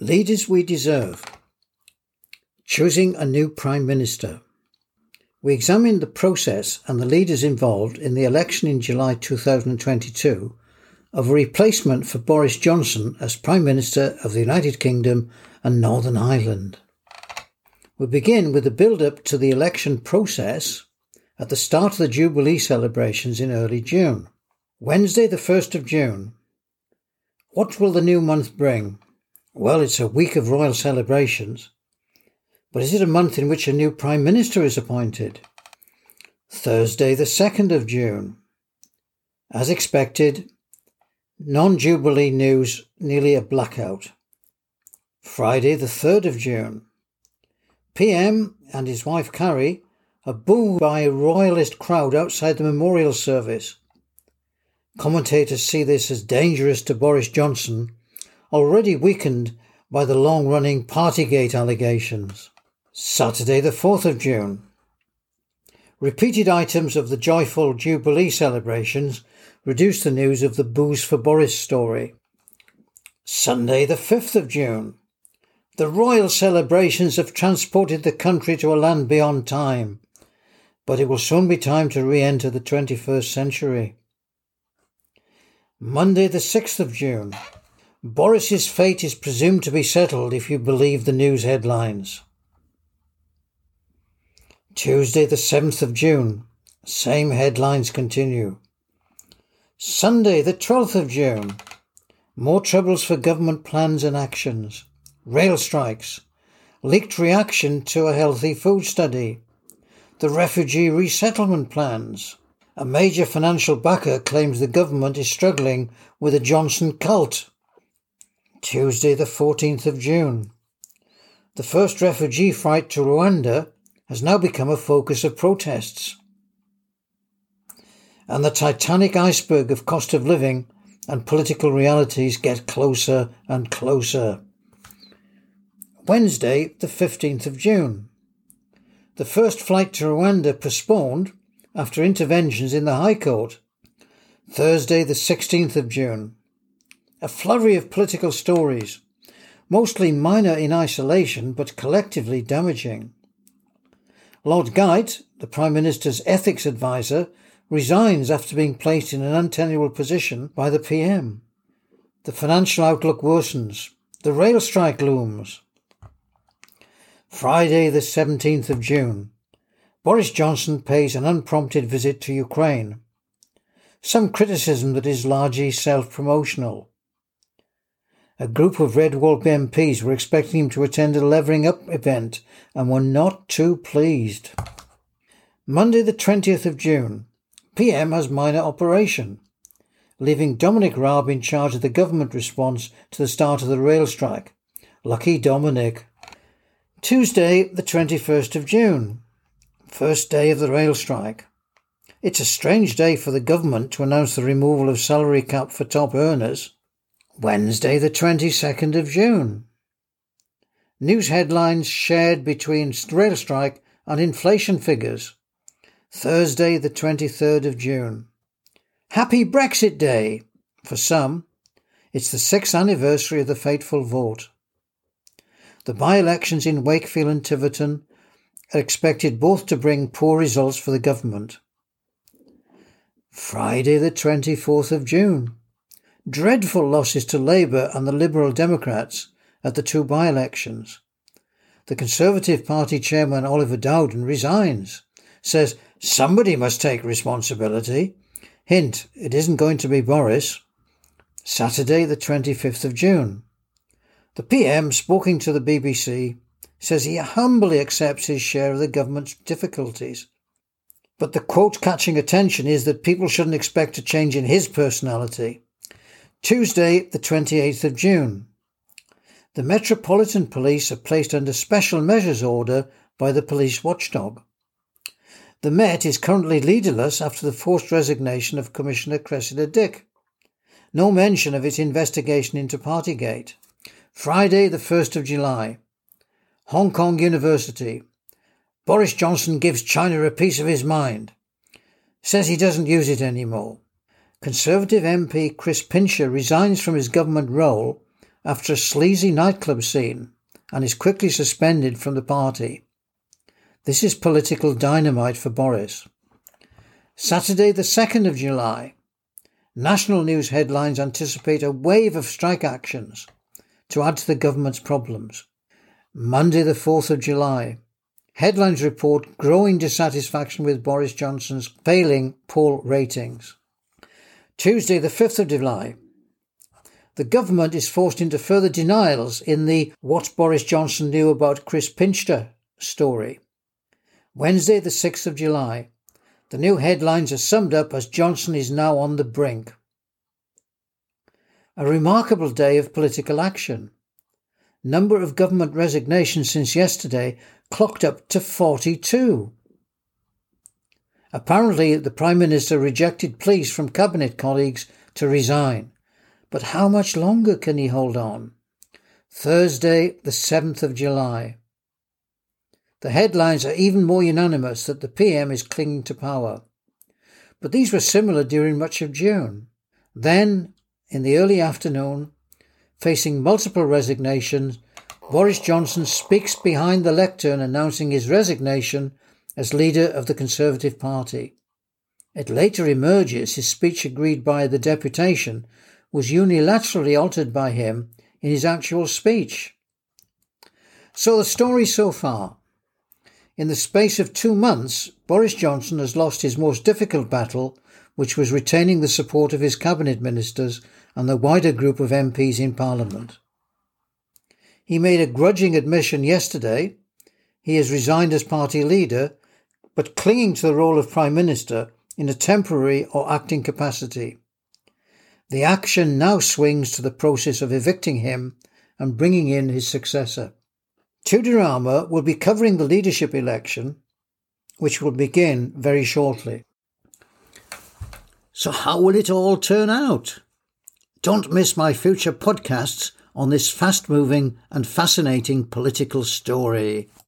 Leaders we deserve. Choosing a new Prime Minister. We examined the process and the leaders involved in the election in July 2022 of a replacement for Boris Johnson as Prime Minister of the United Kingdom and Northern Ireland. We begin with the build up to the election process at the start of the Jubilee celebrations in early June. Wednesday, the 1st of June. What will the new month bring? Well, it's a week of royal celebrations. But is it a month in which a new Prime Minister is appointed? Thursday, the 2nd of June. As expected, non Jubilee news nearly a blackout. Friday, the 3rd of June. PM and his wife Carrie are booed by a royalist crowd outside the memorial service. Commentators see this as dangerous to Boris Johnson, already weakened by the long running Partygate allegations. Saturday, the 4th of June. Repeated items of the joyful Jubilee celebrations reduced the news of the Boos for Boris story. Sunday, the 5th of June. The royal celebrations have transported the country to a land beyond time, but it will soon be time to re enter the 21st century. Monday, the 6th of June. Boris's fate is presumed to be settled if you believe the news headlines. Tuesday, the 7th of June. Same headlines continue. Sunday, the 12th of June. More troubles for government plans and actions. Rail strikes. Leaked reaction to a healthy food study. The refugee resettlement plans. A major financial backer claims the government is struggling with a Johnson cult. Tuesday, the 14th of June. The first refugee flight to Rwanda has now become a focus of protests. And the titanic iceberg of cost of living and political realities get closer and closer. Wednesday, the 15th of June. The first flight to Rwanda postponed after interventions in the High Court. Thursday, the 16th of June. A flurry of political stories, mostly minor in isolation but collectively damaging. Lord Geidt, the Prime Minister's ethics adviser, resigns after being placed in an untenable position by the PM. The financial outlook worsens. The rail strike looms. Friday, the 17th of June. Boris Johnson pays an unprompted visit to Ukraine. Some criticism that is largely self promotional. A group of Red Wall MPs were expecting him to attend a levelling up event and were not too pleased. Monday, the 20th of June. PM has minor operation, leaving Dominic Raab in charge of the government response to the start of the rail strike. Lucky Dominic. Tuesday, the 21st of June. First day of the rail strike. It's a strange day for the government to announce the removal of salary cap for top earners. Wednesday, the 22nd of June. News headlines shared between rail strike and inflation figures. Thursday, the 23rd of June. Happy Brexit Day! For some, it's the sixth anniversary of the fateful vote. The by elections in Wakefield and Tiverton are expected both to bring poor results for the government. Friday, the 24th of June. Dreadful losses to Labour and the Liberal Democrats at the two by elections. The Conservative Party chairman Oliver Dowden resigns, says somebody must take responsibility. Hint, it isn't going to be Boris. Saturday, the 25th of June. The PM, speaking to the BBC, says he humbly accepts his share of the government's difficulties. But the quote catching attention is that people shouldn't expect a change in his personality. Tuesday, the 28th of June. The Metropolitan Police are placed under special measures order by the police watchdog. The Met is currently leaderless after the forced resignation of Commissioner Cressida Dick. No mention of its investigation into Partygate. Friday, the 1st of July. Hong Kong University. Boris Johnson gives China a piece of his mind. Says he doesn't use it anymore. Conservative MP Chris Pincher resigns from his government role after a sleazy nightclub scene and is quickly suspended from the party. This is political dynamite for Boris. Saturday, the 2nd of July. National news headlines anticipate a wave of strike actions to add to the government's problems. Monday, the 4th of July. Headlines report growing dissatisfaction with Boris Johnson's failing poll ratings. Tuesday, the 5th of July. The government is forced into further denials in the What Boris Johnson Knew About Chris Pincher story. Wednesday, the 6th of July. The new headlines are summed up as Johnson is now on the brink. A remarkable day of political action. Number of government resignations since yesterday clocked up to 42. Apparently, the Prime Minister rejected pleas from Cabinet colleagues to resign. But how much longer can he hold on? Thursday, the 7th of July. The headlines are even more unanimous that the PM is clinging to power. But these were similar during much of June. Then, in the early afternoon, facing multiple resignations, Boris Johnson speaks behind the lectern announcing his resignation as leader of the Conservative Party. It later emerges his speech agreed by the deputation was unilaterally altered by him in his actual speech. So the story so far. In the space of two months, Boris Johnson has lost his most difficult battle, which was retaining the support of his cabinet ministers and the wider group of MPs in Parliament. He made a grudging admission yesterday. He has resigned as party leader, but clinging to the role of Prime Minister in a temporary or acting capacity. The action now swings to the process of evicting him and bringing in his successor. Tudorama will be covering the leadership election, which will begin very shortly. So, how will it all turn out? Don't miss my future podcasts on this fast moving and fascinating political story.